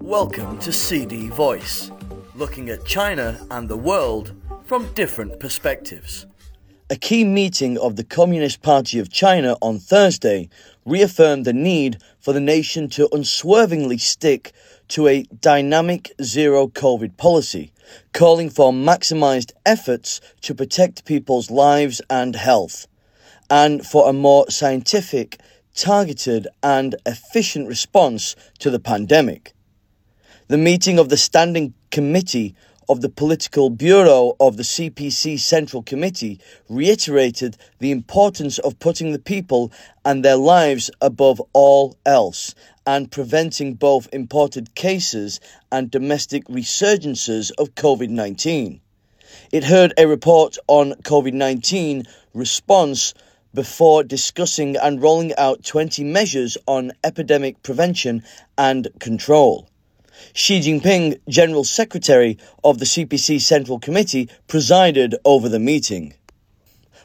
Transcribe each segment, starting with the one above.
Welcome to CD Voice, looking at China and the world from different perspectives. A key meeting of the Communist Party of China on Thursday reaffirmed the need for the nation to unswervingly stick to a dynamic zero COVID policy, calling for maximized efforts to protect people's lives and health, and for a more scientific, targeted, and efficient response to the pandemic. The meeting of the Standing Committee of the Political Bureau of the CPC Central Committee reiterated the importance of putting the people and their lives above all else and preventing both imported cases and domestic resurgences of COVID 19. It heard a report on COVID 19 response before discussing and rolling out 20 measures on epidemic prevention and control. Xi Jinping, General Secretary of the CPC Central Committee, presided over the meeting.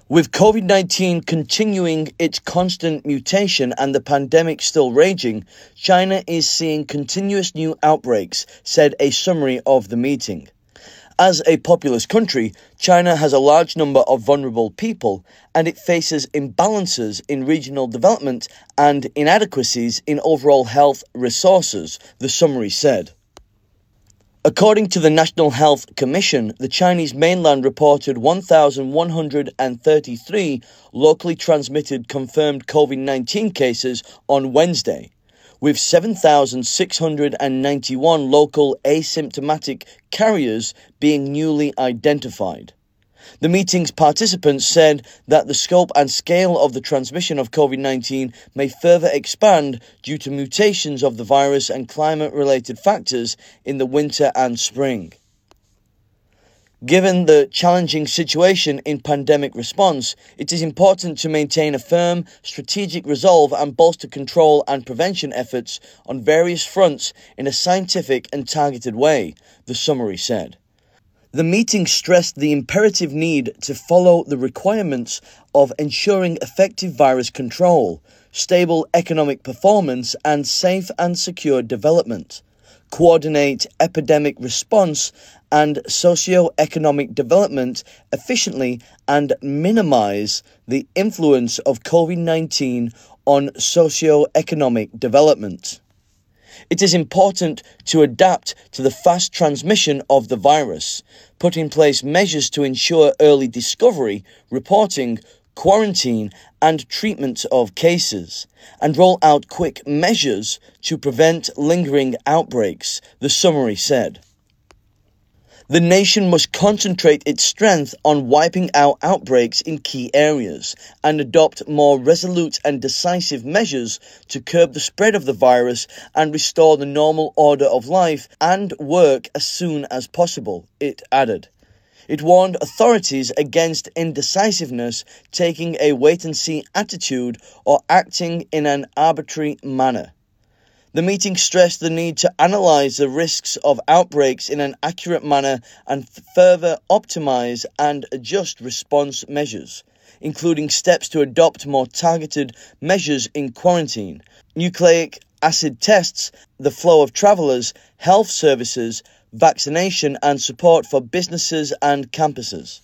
With COVID 19 continuing its constant mutation and the pandemic still raging, China is seeing continuous new outbreaks, said a summary of the meeting. As a populous country, China has a large number of vulnerable people and it faces imbalances in regional development and inadequacies in overall health resources, the summary said. According to the National Health Commission, the Chinese mainland reported 1,133 locally transmitted confirmed COVID 19 cases on Wednesday with 7,691 local asymptomatic carriers being newly identified. The meeting's participants said that the scope and scale of the transmission of COVID 19 may further expand due to mutations of the virus and climate related factors in the winter and spring. Given the challenging situation in pandemic response, it is important to maintain a firm strategic resolve and bolster control and prevention efforts on various fronts in a scientific and targeted way, the summary said. The meeting stressed the imperative need to follow the requirements of ensuring effective virus control, stable economic performance, and safe and secure development coordinate epidemic response and socio-economic development efficiently and minimize the influence of COVID-19 on socio-economic development. It is important to adapt to the fast transmission of the virus, put in place measures to ensure early discovery, reporting, quarantine and treatment of cases, and roll out quick measures to prevent lingering outbreaks, the summary said. The nation must concentrate its strength on wiping out outbreaks in key areas and adopt more resolute and decisive measures to curb the spread of the virus and restore the normal order of life and work as soon as possible, it added. It warned authorities against indecisiveness, taking a wait and see attitude, or acting in an arbitrary manner. The meeting stressed the need to analyze the risks of outbreaks in an accurate manner and further optimize and adjust response measures, including steps to adopt more targeted measures in quarantine, nucleic acid tests, the flow of travelers, health services, vaccination, and support for businesses and campuses.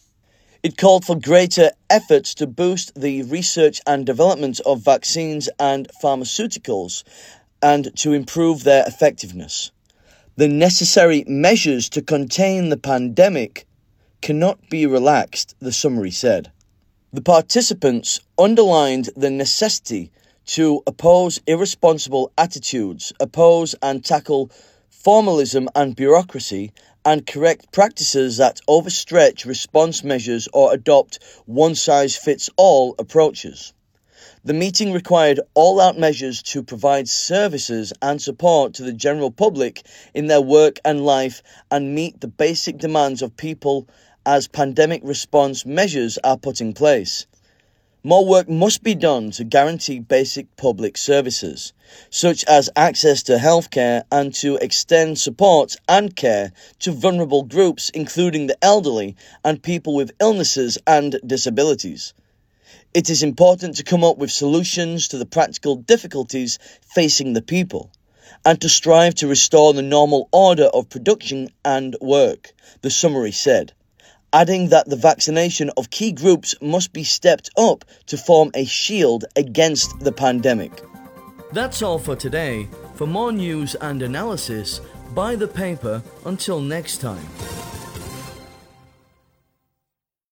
It called for greater efforts to boost the research and development of vaccines and pharmaceuticals and to improve their effectiveness. The necessary measures to contain the pandemic cannot be relaxed, the summary said. The participants underlined the necessity to oppose irresponsible attitudes, oppose and tackle formalism and bureaucracy, and correct practices that overstretch response measures or adopt one size fits all approaches. The meeting required all out measures to provide services and support to the general public in their work and life and meet the basic demands of people as pandemic response measures are put in place. More work must be done to guarantee basic public services, such as access to healthcare and to extend support and care to vulnerable groups, including the elderly and people with illnesses and disabilities. It is important to come up with solutions to the practical difficulties facing the people and to strive to restore the normal order of production and work, the summary said, adding that the vaccination of key groups must be stepped up to form a shield against the pandemic. That's all for today. For more news and analysis, buy the paper. Until next time.